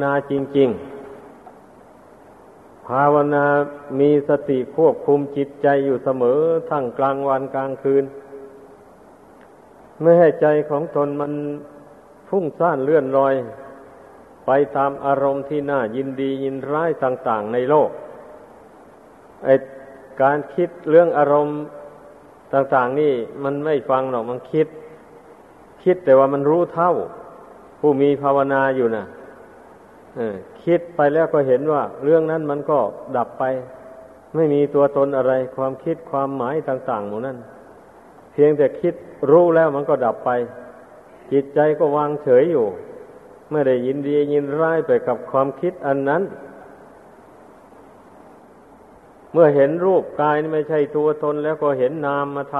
นาจริง ๆ ภาวนามีสติควบคุมจิตใจอยู่เสมอทั้งกลางวันกลางคืน ไม่ให้ใจของตนมันฟุ้งซ่านเลื่อนลอย ไปตามอารมณ์ที่น่ายินดียินร้ายต่าง ๆ ในโลกไอการคิดเรื่องอารมณ์ต่าง ๆ นี่มันไม่ฟังหรอกมันคิด คิดแต่ว่ามันรู้เท่า ผู้มีภาวนาอยู่นะ่ะ คิดไปแล้วก็เห็นว่า เรื่องนั้นมันก็ดับไป ไม่มีตัวตนอะไร ความคิดความหมายต่างๆหมดนั้น เพียงแต่คิดรู้แล้วมันก็ดับไป จิตใจก็วางเฉยอยู่ ไม่ได้ยินดียินร้ายไปกับความคิดอันนั้น เมื่อเห็นรูปกายไม่ใช่ตัวตนแล้วก็เห็นนามมาท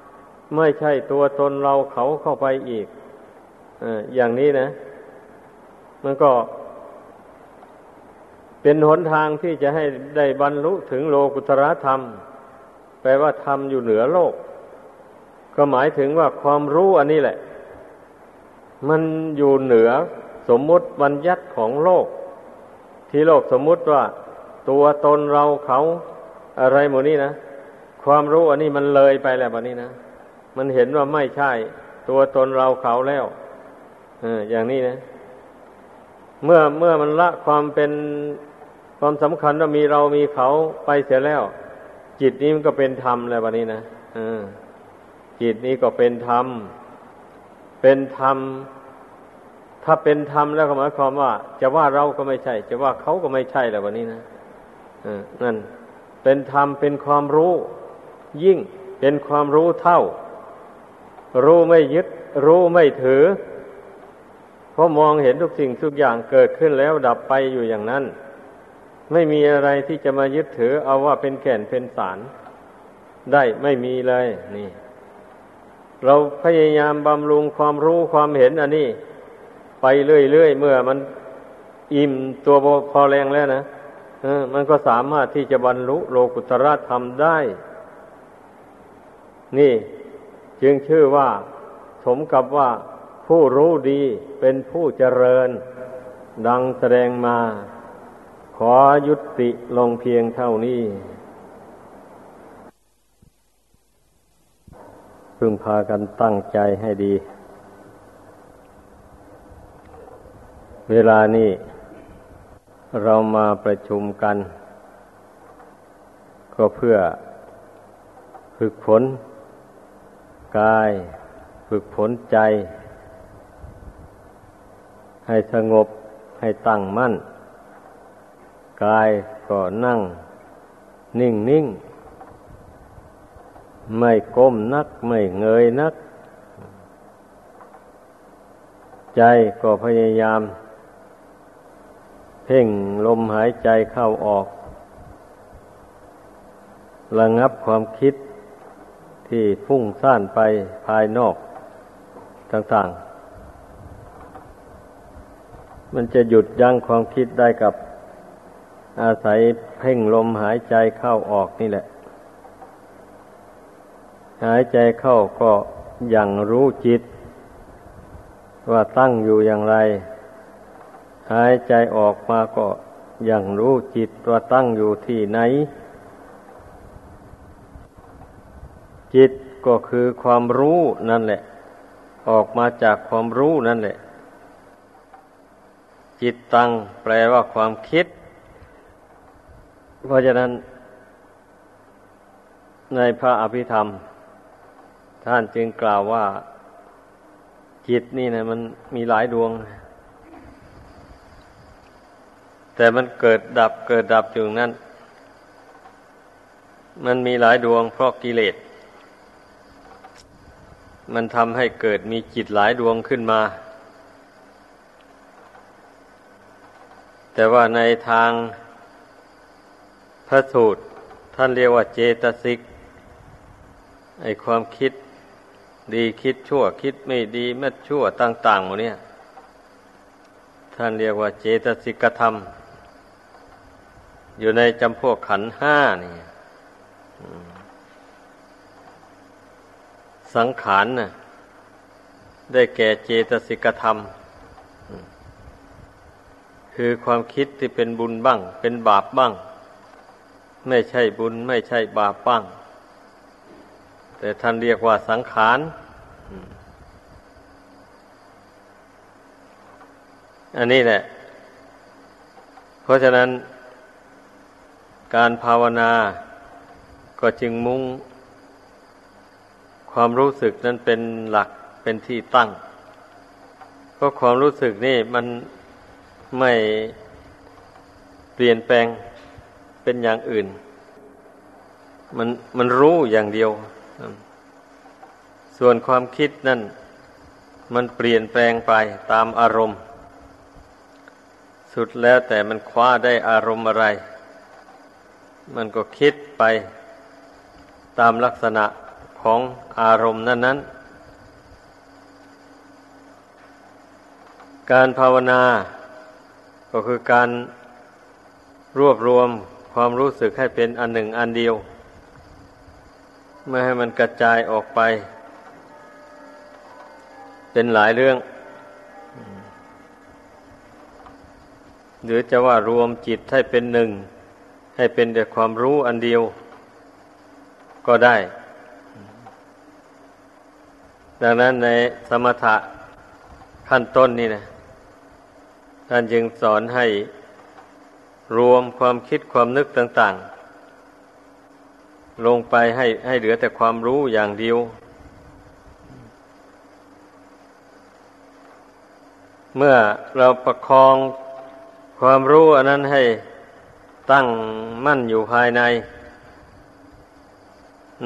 ำไม่ใช่ตัวตนเราเขาเข้าไปอีกออย่างนี้นะ มันก็ เป็นหนทางที่จะให้ได้บรรลุถึงโลกุตระธรรม แปลว่าธรรมอยู่เหนือโลก ก็หมายถึงว่าความรู้อันนี้แหละ มันอยู่เหนือสมมุติบัญญัติของโลก ที่โลกสมมุติว่า ตัวตนเราเขาอะไรหมดนี้นะ ความรู้อันนี้มันเลยไปแล้วแบบนี้นะ มันเห็นว่าไม่ใช่ ตัวตนเราเขาแล้วเอออย่างนี้นะ เมื่อเมื่อมันละความเป็น ความสำคัญว่ามีเรามีเขาไปเสียแล้ว จิตนี้มันก็เป็นธรรมแล้วแบบนี้นะอจิตนี้ก็เป็นธรรม เป็นธรรม ถ้าเป็นธรรมแล้วก็หมายความว่า จะว่าเราก็ไม่ใช่ จะว่าเขาก็ไม่ใช่แล้ววันนี้นะนั่น เป็นธรรมเป็นความรู้ ยิ่งเป็นความรู้เท่า รู้ไม่ยึด รู้ไม่ถือเพราะมองเห็นทุกสิ่งทุกอย่างเกิดขึ้นแล้วดับไปอยู่อย่างนั้น ไม่มีอะไรที่จะมายึดถือ เอาว่าเป็นแก่นเป็นสาร ได้ไม่มีเลยนี่ เราพยายามบำรุงความรู้ความเห็นอันนี้ ไปเรื่อยๆเมื่อมันอิ่มตัวพอแรงแล้วนะมันก็สามารถที่จะบรรลุโลกุตระธรรมได้ นี่ จึงชื่อว่า สมกับว่า ผู้รู้ดีเป็นผู้เจริญ ดังแสดงมา ขอยุติลงเพียงเท่านี้ พึงพากันตั้งใจให้ดี เวลานี้เรามาประชุมกัน ก็เพื่อฝึกฝนกาย ฝึกฝนใจ ให้สงบให้ตั้งมั่น กายก็นั่ง นิ่งนิ่งไม่ก้มนัก ไม่เงยนัก ใจก็พยายาม เพ่งลมหายใจเข้าออก ระงับความคิดที่ฟุ้งซ่านไปภายนอกต่างๆ มันจะหยุดยั้งความคิดได้กับ อาศัยเพ่งลมหายใจเข้าออกนี่แหละ หายใจเข้าก็อย่างรู้จิต ว่าตั้งอยู่อย่างไร หายใจออกมาก็ยังรู้จิตว่าตั้งอยู่ที่ไหน จิตก็คือความรู้นั่นแหละ ออกมาจากความรู้นั่นแหละ จิตตังแปลว่าความคิด เพราะฉะนั้น ในพระอภิธรรม ท่านจึงกล่าวว่าจิตนี่นะมันมีหลายดวง แต่มันเกิดดับเกิดดับอยู่นั้น มันมีหลายดวงเพราะกิเลส มันทำให้เกิดมีจิตหลายดวงขึ้นมา แต่ว่าในทาง พระสูตรท่านเรียกว่าเจตสิกไอความคิดดีคิดชั่ว คิดไม่ดีไม่ชั่วต่างๆหมดเนี่ย ท่านเรียกว่าเจตสิกธรรม อยู่ในจำพวกขันห้านี่สังขารน่ะได้แก่เจตสิกธรรมคคือความคิดที่เป็นบุญบ้าง เป็นบาปบ้าง ไม่ใช่บุญไม่ใช่บาปบ้าง แต่ท่านเรียกว่าสังขารอันนี้แหละ เพราะฉะนั้น การภาวนาก็จึงมุ่ง ความรู้สึกนั้นเป็นหลักเป็นที่ตั้ง เพราะความรู้สึกนี่มันไม่เปลี่ยนแปลง เป็นอย่างอื่น มันมันรู้อย่างเดียว ส่วนความคิดนั่น มันเปลี่ยนแปลงไปตามอารมณ์ สุดแล้วแต่มันคว้าได้อารมณ์อะไร มันก็คิดไปตามลักษณะของอารมณ์นั้น ๆ การภาวนาก็คือการรวบรวม ความรู้สึกให้เป็นอันหนึ่งอันเดียว ไม่ให้มันกระจายออกไป เป็นหลายเรื่อง หรือจะว่ารวมจิตให้เป็นหนึ่ง ให้เป็นแต่ความรู้อันเดียว ก็ได้ ดังนั้นในสมถะขั้นต้นนี่นะท่านจึงสอนให้ รวมความคิดความนึกต่าง ๆ ลงไปให้ให้เหลือแต่ความรู้อย่างเดียว เมื่อเราประคองความรู้อันนั้นให้ตั้งมั่นอยู่ภายใน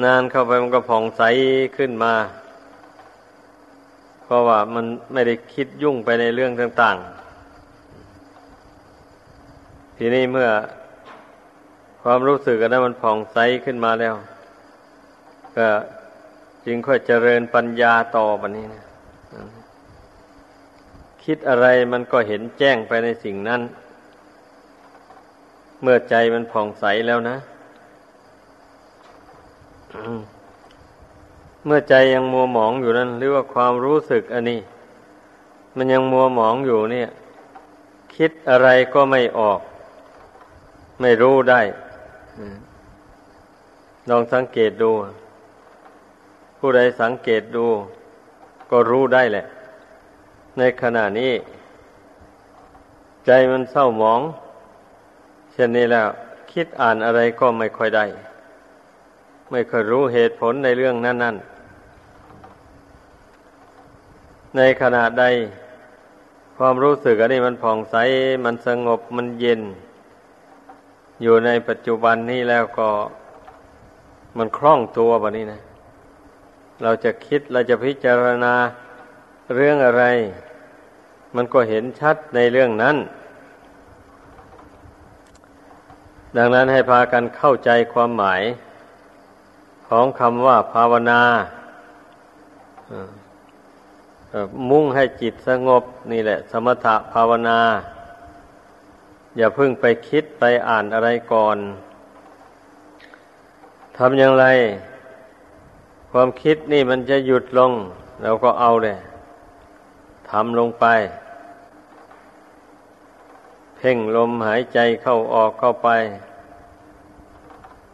นานเข้าไปมันก็ผ่องใสขึ้นมา เพราะว่ามันไม่ได้คิดยุ่งไปในเรื่องต่าง ๆ ทีนี้เมื่อความรู้สึกอันนั้นมันผ่องใสขึ้นมาแล้ว ก็จึงค่อยเจริญปัญญาต่อบันนี้นะคิดอะไรมันก็เห็นแจ้งไปในสิ่งนั้น เมื่อใจมันผ่องใสแล้วนะ เมื่อใจยังมัวหมองอยู่นั้น หรือว่าความรู้สึกอันนี้ มันยังมัวหมองอยู่เนี่ย คิดอะไรก็ไม่ออก ไม่รู้ได้ลองสังเกตดู ผู้ใดสังเกตดู ก็รู้ได้แหละ ในขณะนี้ ใจมันเศร้าหมอง เช่นนี้แล้ว คิดอ่านอะไรก็ไม่ค่อยได้ ไม่ค่อยรู้เหตุผลในเรื่องนั้น ๆ ในขณะใด ความรู้สึกอันนี้มันผ่องใส มันสงบมันเย็น อยู่ในปัจจุบันนี้แล้วก็มันคล่องตัวแบบนี้นะ เราจะคิดเราจะพิจารณาเรื่องอะไร มันก็เห็นชัดในเรื่องนั้น ดังนั้นให้พากันเข้าใจความหมาย ของคำว่าภาวนามุ่งให้จิตสงบนี่แหละ สมถะภาวนา อย่าเพิ่งไปคิดไปอ่านอะไรก่อนทำอย่างไร ความคิดนี่มันจะหยุดลงเราก็เอาเลยทำลงไป เพ่งลมหายใจเข้าออกเข้าไป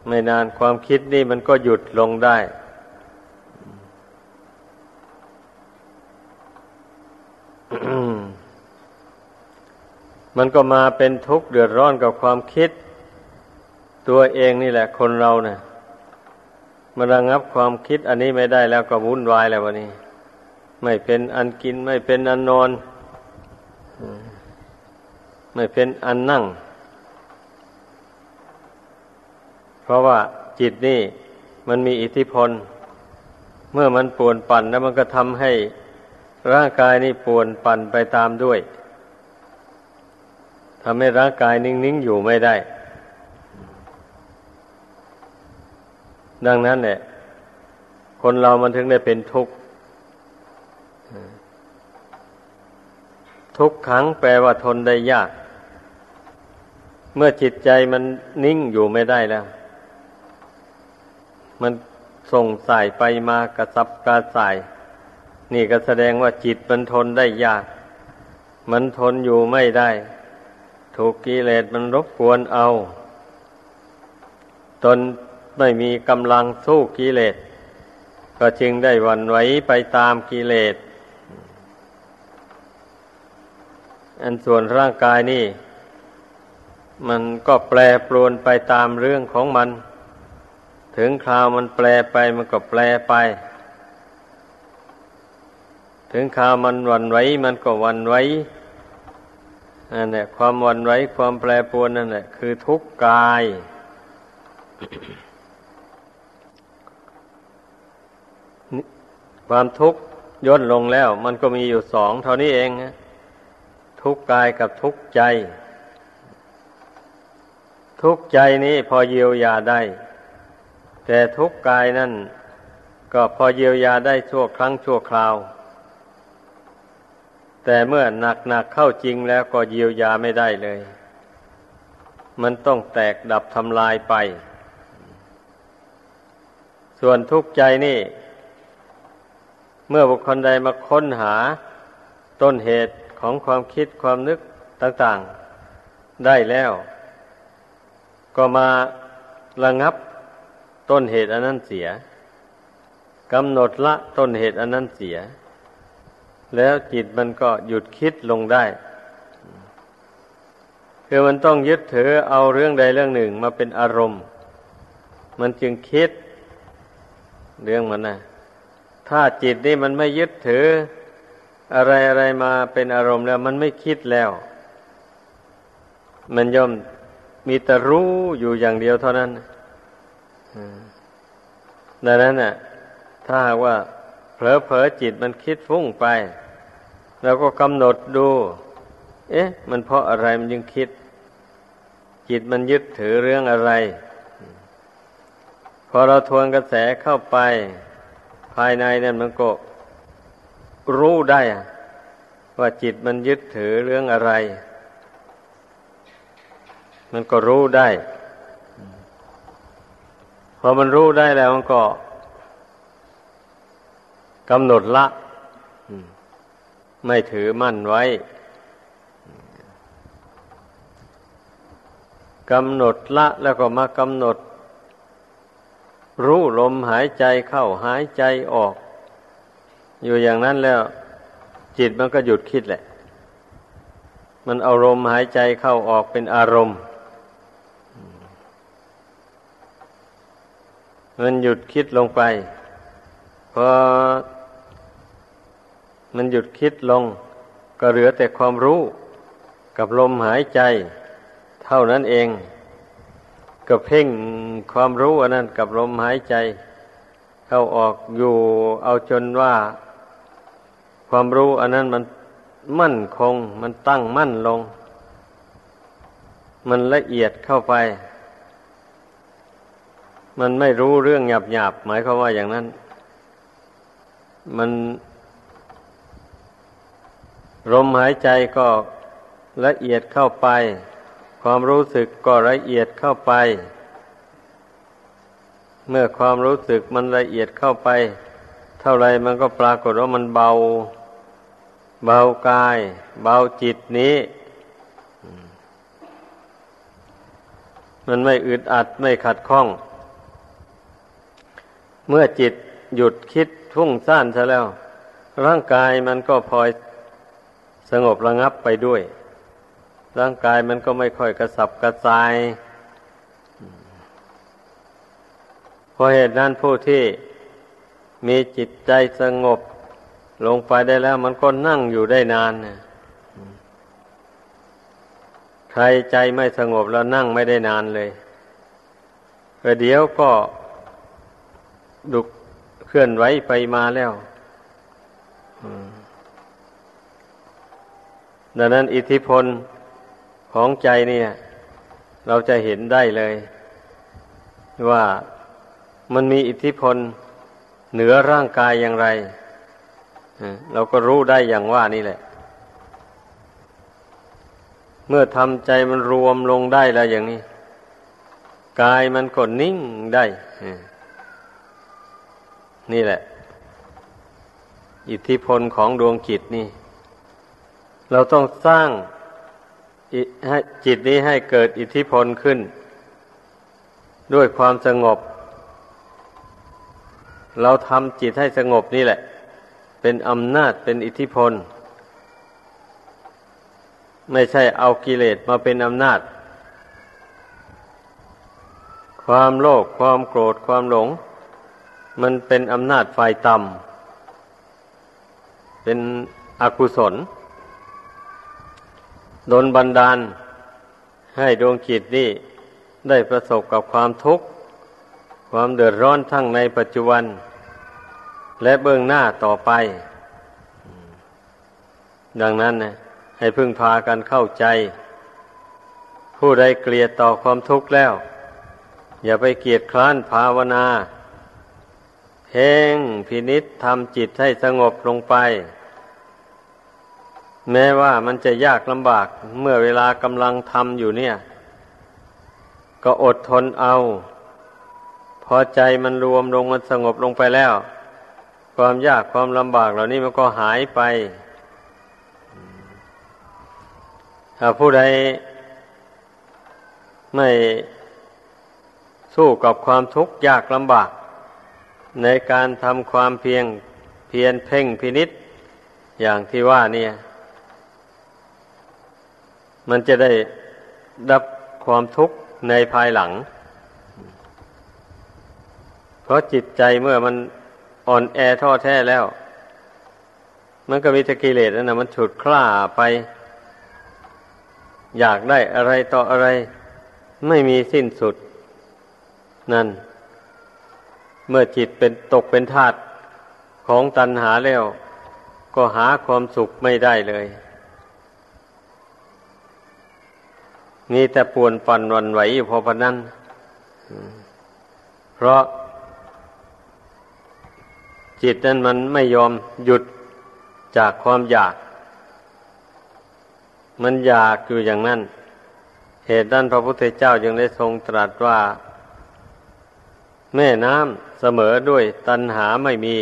ไม่นานความคิดนี่มันก็หยุดลงได้ มันก็มาเป็นทุกข์เดือดร้อนกับความคิด ตัวเองนี่แหละ คนเราเนะ่ยมันระงับความคิดอันนี้ไม่ได้แล้วก็วุ่นวายแล้ววันนี้ ไม่เป็นอันกินไม่เป็นอันนอน ไม่เป็นอันนั่ง เพราะว่าจิตนี่มันมีอิทธิพล เมื่อมันป่วนปั่นแล้วมันก็ทำให้ร่างกายนี่ป่วนปั่นไปตามด้วย ทำให้ร่างกายนิ่งๆอยู่ไม่ได้ ดังนั้นเนี่ยคนเรามันถึงได้เป็นทุกข์ทุกขังแปลว่าทนได้ยาก เมื่อจิตใจมันนิ่งอยู่ไม่ได้แล้ว มันส่งสายไปมากระซับกระสาย นี่ก็แสดงว่าจิตมันทนได้ยาก มันทนอยู่ไม่ได้ ถูกกิเลสมันรบกวนเอา ตนไม่มีกำลังสู้กิเลส ก็จึงได้วันไหวไปตามกิเลส อันส่วนร่างกายนี่ มันก็แปรปรวนไปตามเรื่องของมัน ถึงคราวมันแปรไปมันก็แปรไป ถึงคราวมันวันไหวมันก็วันไหว นั่นแหละความวันไหวความแปรปรวนนั่นแหละคือทุกข์กาย ความทุกข์ย่นลงแล้ว มันก็มีอยู่สองเท่านี้เองทุกข์กายกับทุกข์ใจ ทุกข์ใจนี้พอเยียวยาได้ แต่ทุกข์กายนั่น ก็พอเยียวยาได้ชั่วครั้งชั่วคราว แต่เมื่อหนักหนักเข้าจริงแล้วก็เยียวยาไม่ได้เลย มันต้องแตกดับทำลายไป ส่วนทุกข์ใจนี่ เมื่อบุคคลใดมาค้นหาต้นเหตุของความคิดความนึกต่าง ๆ ได้แล้ว ก็มาระงับต้นเหตุอันนั้นเสียกำหนดละต้นเหตุอันนั้นเสีย แล้วจิตมันก็หยุดคิดลงได้ คือมันต้องยึดถือเอาเรื่องใดเรื่องหนึ่งมาเป็นอารมณ์ มันจึงคิดเรื่องมันนะถ้าจิตนี่มันไม่ยึดถืออะไรอะไรมาเป็นอารมณ์แล้ว มันไม่คิดแล้ว มันย่อมมีแต่รู้อยู่อย่างเดียวเท่านั้นดังนั้นน่ะ ถ้าว่าเผลอๆจิตมันคิดฟุ้งไป เราก็กำหนดดู เอ๊ะ มันเพราะอะไรมันยังคิด จิตมันยึดถือเรื่องอะไร พอเราทวนกระแสเข้าไป ภายในนั่นมันก็รู้ได้ว่าจิตมันยึดถือเรื่องอะไร มันก็รู้ได้ พอมันรู้ได้แล้วมันก็กำหนดละ ไม่ถือมั่นไว้ กำหนดละแล้วก็มากำหนด รู้ลมหายใจเข้าหายใจออก อยู่อย่างนั้นแล้ว จิตมันก็หยุดคิดแหละ มันอาลมณ์หายใจเข้าออกเป็นอารมณ์ มันหยุดคิดลงไปพอ มันหยุดคิดลง ก็เหลือแต่ความรู้กับลมหายใจ เท่านั้นเอง ก็เพ่งความรู้อันนั้นกับลมหายใจ เข้าออกอยู่เอาจนว่า ความรู้อันนั้นมันมั่นคง มันตั้งมั่นลง มันละเอียดเข้าไป มันไม่รู้เรื่องหยาบหยาบหมายความว่าอย่างนั้น มัน ลมหายใจก็ละเอียดเข้าไป ความรู้สึกก็ละเอียดเข้าไป เมื่อความรู้สึกมันละเอียดเข้าไป เท่าไรมันก็ปรากฏว่ามันเบา เบากาย เบาจิตนี้ มันไม่อึดอัดไม่ขัดข้อง เมื่อจิตหยุดคิดทุ่งซ่านซะแล้ว ร่างกายมันก็พลอย สงบระงับไปด้วย ร่างกายมันก็ไม่ค่อยกระสับกระส่ายเพราะเหตุนั้นผู้ที่มีจิตใจสงบลงไปได้แล้ว มันก็นั่งอยู่ได้นานนะใครใจไม่สงบแล้วนั่งไม่ได้นานเลยเดี๋ยวก็ดุกเคลื่อนไหวไปมาแล้ว อืม ดังนั้นอิทธิพลของใจเนี่ย เราจะเห็นได้เลย ว่ามันมีอิทธิพลเหนือร่างกายอย่างไรเราก็รู้ได้อย่างว่านี่แหละ เมื่อทำใจมันรวมลงได้แล้วอย่างนี้ กายมันก็นิ่งได้นี่แหละ อิทธิพลของดวงจิตนี่ เราต้องสร้างจิตนี้ให้เกิดอิทธิพลขึ้น ด้วยความสงบ เราทำจิตให้สงบนี่แหละ เป็นอำนาจเป็นอิทธิพล ไม่ใช่เอากิเลสมาเป็นอำนาจ ความโลภความโกรธความหลง มันเป็นอำนาจฝ่ายต่ำเป็นอกุศล ดนบันดาล ให้ดวงจิตนี่ได้ประสบกับความทุกข์ ความเดือดร้อนทั้งในปัจจุบัน และเบื้องหน้าต่อไป ดังนั้นนะให้พึ่งพากันเข้าใจ ผู้ใดเกลียดต่อความทุกข์แล้ว อย่าไปเกียดคร้านภาวนา เพ่งพินิษทำจิตให้สงบลงไป แม้ว่ามันจะยากลำบากเมื่อเวลากำลังทำอยู่เนี่ย ก็อดทนเอา พอใจมันรวมลงมันสงบลงไปแล้ว ความยากความลำบากเหล่านี้มันก็หายไป ถ้าผู้ใดไม่สู้กับความทุกข์ยากลำบาก ในการทำความเพียงเพียรเพ่งพินิษอย่างที่ว่าเนี่ย มันจะได้รับความทุกข์ในภายหลัง เพราะจิตใจเมื่อมันอ่อนแอท้อแท้แล้ว มันก็มีตะกิเลสนั่นนะมันฉุดคล้าไป อยากได้อะไรต่ออะไร ไม่มีสิ้นสุด นั่น เมื่อจิตเป็นตกเป็นทาตของตัณหาแล้ว ก็หาความสุขไม่ได้เลย มีแต่ปวนปันวันไหวอยู่พอพนั้น เพราะจิตนั้นมันไม่ยอมหยุดจากความอยาก มันอยากอยู่อย่างนั้น เหตุนั้นพระพุทธเจ้าจึงได้ทรงตรัสว่า แม่น้ำเสมอด้วยตัณหาไม่มี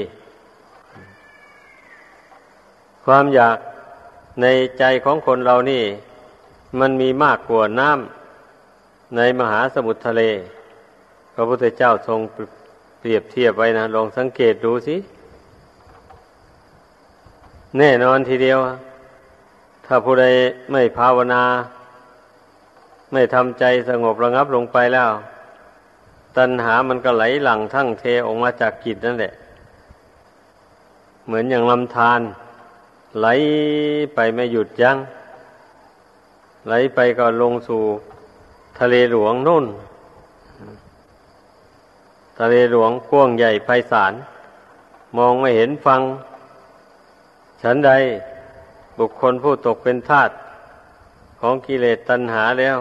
ความอยากในใจของคนเรานี่ มันมีมากกว่าน้ำในมหาสมุทรทะเล พระพุทธเจ้าทรงเปรียบเทียบไว้นะ ลองสังเกตดูสิ แน่นอนทีเดียว ถ้าผู้ใดไม่ภาวนา ไม่ทำใจสงบระงับลงไปแล้ว ตัณหามันก็ไหลหลั่งทั้งเทออกมาจากกิจนั่นแหละ เหมือนอย่างลำธารไหลไปไม่หยุดยัง้ง ไหลไปก็ลงสู่ทะเลหลวงนู่น ทะเลหลวงกว้างใหญ่ไพศาล มองไม่เห็นฟัง ฉันใดบุคคลผู้ตกเป็นทาสของกิเลสตัณหาแล้ว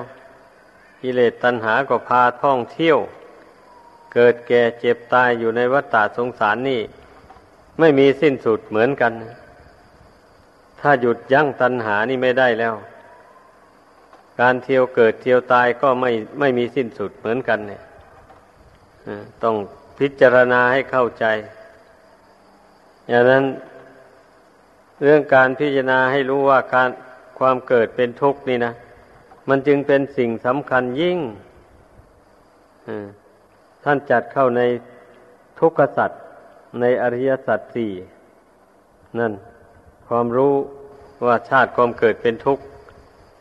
กิเลสตัณหาก็พาท่องเที่ยว เกิดแก่เจ็บตายอยู่ในวัฏฏะสงสารนี่ ไม่มีสิ้นสุดเหมือนกัน ถ้าหยุดยั้งตัณหานี่ไม่ได้แล้ว การเที่ยวเกิดเที่ยวตายก็ไม่ไม่มีสิ้นสุดเหมือนกันเนี่ยต้องพิจารณาให้เข้าใจ อย่างนั้นเรื่องการพิจารณาให้รู้ว่าการความเกิดเป็นทุกข์นี่นะ มันจึงเป็นสิ่งสำคัญยิ่งท่านจัดเข้าในทุกขสัตว์ในอริยสัจสี่นั่น ความรู้ว่าชาติความเกิดเป็นทุกข์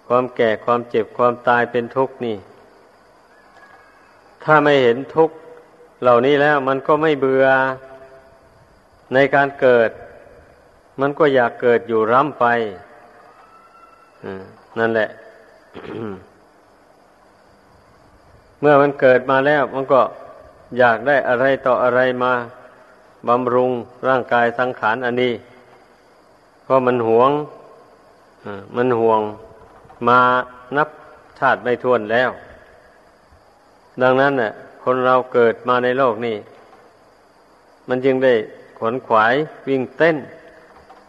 ความแก่ความเจ็บความตายเป็นทุกข์นี่ ถ้าไม่เห็นทุกข์เหล่านี้แล้วมันก็ไม่เบื่อในการเกิด มันก็อยากเกิดอยู่ร่ำไปนั่นแหละ เมื่อมันเกิดมาแล้ว มันก็อยากได้อะไรต่ออะไรมาบำรุงร่างกายสังขารอันนี้ เพราะมันหวงมันห่วง มานับชาติไม่ท้วนแล้ว ดังนั้นน่ะ คนเราเกิดมาในโลกนี้ มันจึงได้ขวนขวายวิ่งเต้น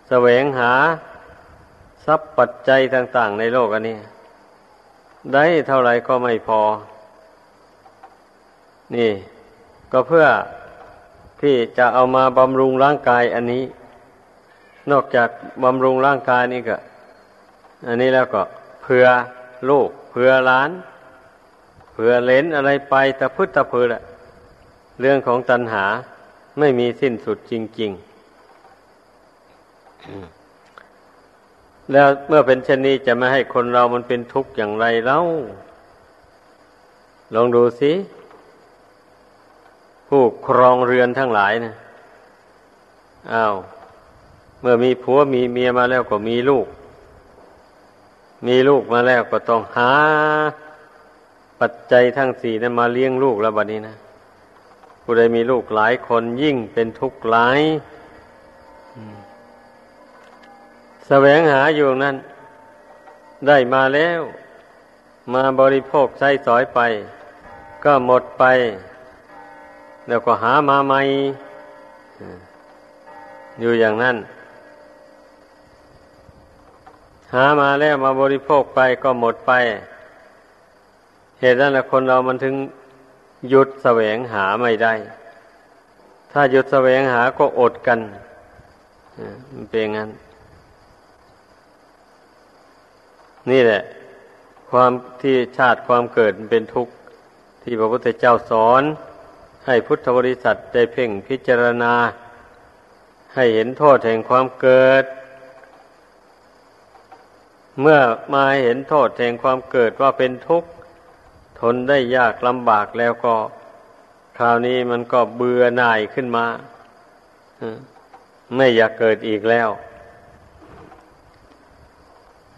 แสวงหา ทรัพย์ปัจจัยต่าง ๆ ในโลกอันนี้ ได้เท่าไหร่ก็ไม่พอ นี่ ก็เพื่อที่จะเอามาบำรุงร่างกายอันนี้ นอกจากบำรุงร่างกายนี่ก็ อันนี้แล้วก็ พื่อลูกเผื่อหลาน เผื่อเลนอะไรไปแต่พุทธเพื่อเรื่องของตัณหาไม่มีสิ้นสุดจริง ๆ แล้วเมื่อเป็นเช่นนี้จะไม่ให้คนเรามันเป็นทุกข์อย่างไรเล่า ลองดูสิ ผู้ครองเรือนทั้งหลายนะอ้าว เมื่อมีผัวมีเมียมาแล้วก็มีลูก มีลูกมาแล้วก็ต้องหา ปัจจัยทั้งสี่นั้นมาเลี้ยงลูกแล้วบัดนี้นะผู้ใดมีลูกหลายคนยิ่งเป็นทุกข์หลายแสวงหาอยู่นั้น ได้มาแล้ว มาบริโภคใช้สอยไป ก็หมดไป แล้วก็หามาใหม่อยู่อย่างนั้น หามาแล้วมาบริโภคไปก็หมดไป เหตุนั้นแหละคนเรามันถึงหยุดแสวงหาไม่ได้ ถ้าหยุดแสวงหาก็อดกันมันเป็นงั้น นี่แหละ ความที่ชาติความเกิดเป็นทุกข์ ที่พระพุทธเจ้าสอน ให้พุทธบริษัทได้เพ่งพิจารณา ให้เห็นโทษแห่งความเกิด เมื่อมาเห็นโทษแห่งความเกิดว่าเป็นทุกข์ทนได้ยากลำบากแล้วก็ คราวนี้มันก็เบื่อหน่ายขึ้นมาไม่อยากเกิดอีกแล้ว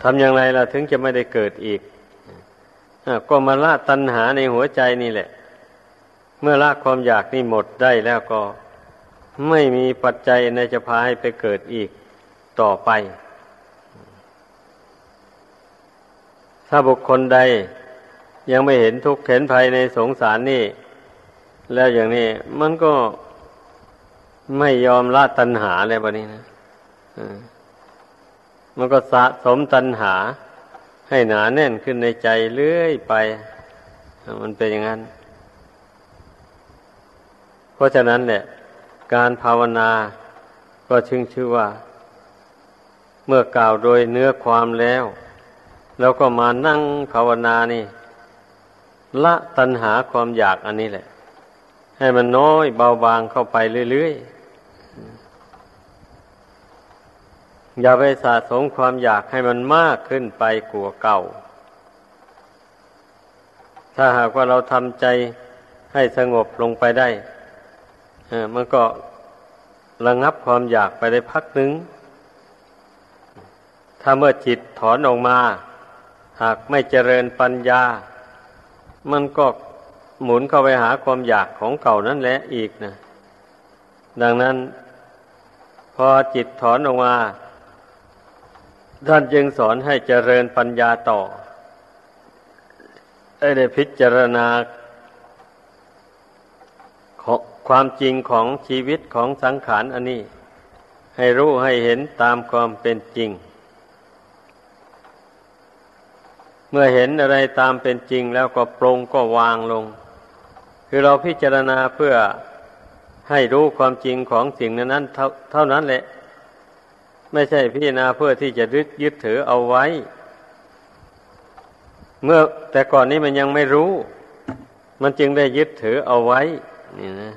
ทำอย่างไรล่ะถึงจะไม่ได้เกิดอีกก็มาละตัณหาในหัวใจนี่แหละ เมื่อละความอยากนี่หมดได้แล้วก็ ไม่มีปัจจัยในจะพาให้ไปเกิดอีกต่อไป ถ้าบุคคลใดยังไม่เห็นทุกข์เห็นภัยในสงสารนี่ แล้วอย่างนี้มันก็ไม่ยอมละตัณหาเลยบะนี้นะมันก็สะสมตัณหา ให้หนาแน่นขึ้นในใจเรื่อยไป มันเป็นอย่างนั้น เพราะฉะนั้นเนี่ยการภาวนาก็ชึงชื่อว่า เมื่อกล่าวโดยเนื้อความแล้ว แล้วก็มานั่งภาวนานี่ ละตัณหาความอยากอันนี้แหละ ให้มันน้อยเบาบางเข้าไปเรื่อยๆ อย่าไปสะสมความอยากให้มันมากขึ้นไปกว่าเก่า ถ้าหากว่าเราทำใจให้สงบลงไปได้มันก็ระงับความอยากไปได้พักหนึ่งถ้าเมื่อจิตถอนออกมา หากไม่เจริญปัญญา มันก็หมุนเข้าไปหาความอยากของเก่านั่นแหละอีกนะดังนั้น พอจิตถอนออกมาท่านจึงสอนให้เจริญปัญญาต่อได้พิจารณาความจริงของชีวิตของสังขารอันนี้ ให้รู้ให้เห็นตามความเป็นจริง เมื่อเห็นอะไรตามเป็นจริงแล้วก็ปรงก็วางลง คือเราพิจารณาเพื่อให้รู้ความจริงของสิ่งนั้นเท่าเท่านั้นแหละ ไม่ใช่พิจารณาเพื่อที่จะยึดยึดถือเอาไว้ เมื่อแต่ก่อนนี้มันยังไม่รู้ มันจึงได้ยึดถือเอาไว้ นี่นะ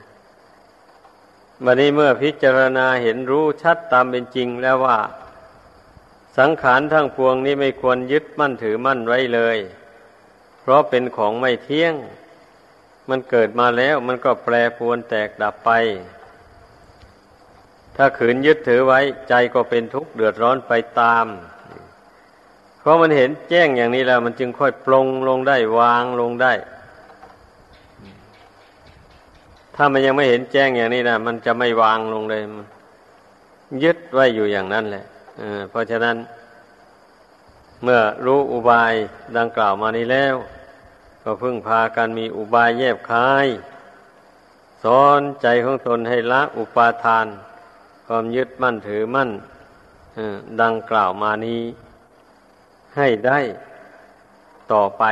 บัดนี้เมื่อพิจารณาเห็นรู้ชัดตามเป็นจริงแล้วว่า สังขารทั้งพวงนี้ไม่ควรยึดมั่นถือมั่นไว้เลย เพราะเป็นของไม่เที่ยง มันเกิดมาแล้วมันก็แปรปรวนแตกดับไป ถ้าขืนยึดถือไว้ใจก็เป็นทุกข์เดือดร้อนไปตาม เพราะมันเห็นแจ้งอย่างนี้แล้ว มันจึงค่อยปลงลงได้วางลงได้ ถ้ามันยังไม่เห็นแจ้งอย่างนี้นะมันจะไม่วางลงเลยมันยึดไว้อยู่อย่างนั้นแหละ เพราะฉะนั้น เมื่อรู้อุบายดังกล่าวมานี้แล้ว ก็พึ่งพากันมีอุบายแยบคายสอนใจของตนให้ละอุปาทาน ความยึดมั่นถือมั่นดังกล่าวมานี้ให้ได้ต่อไป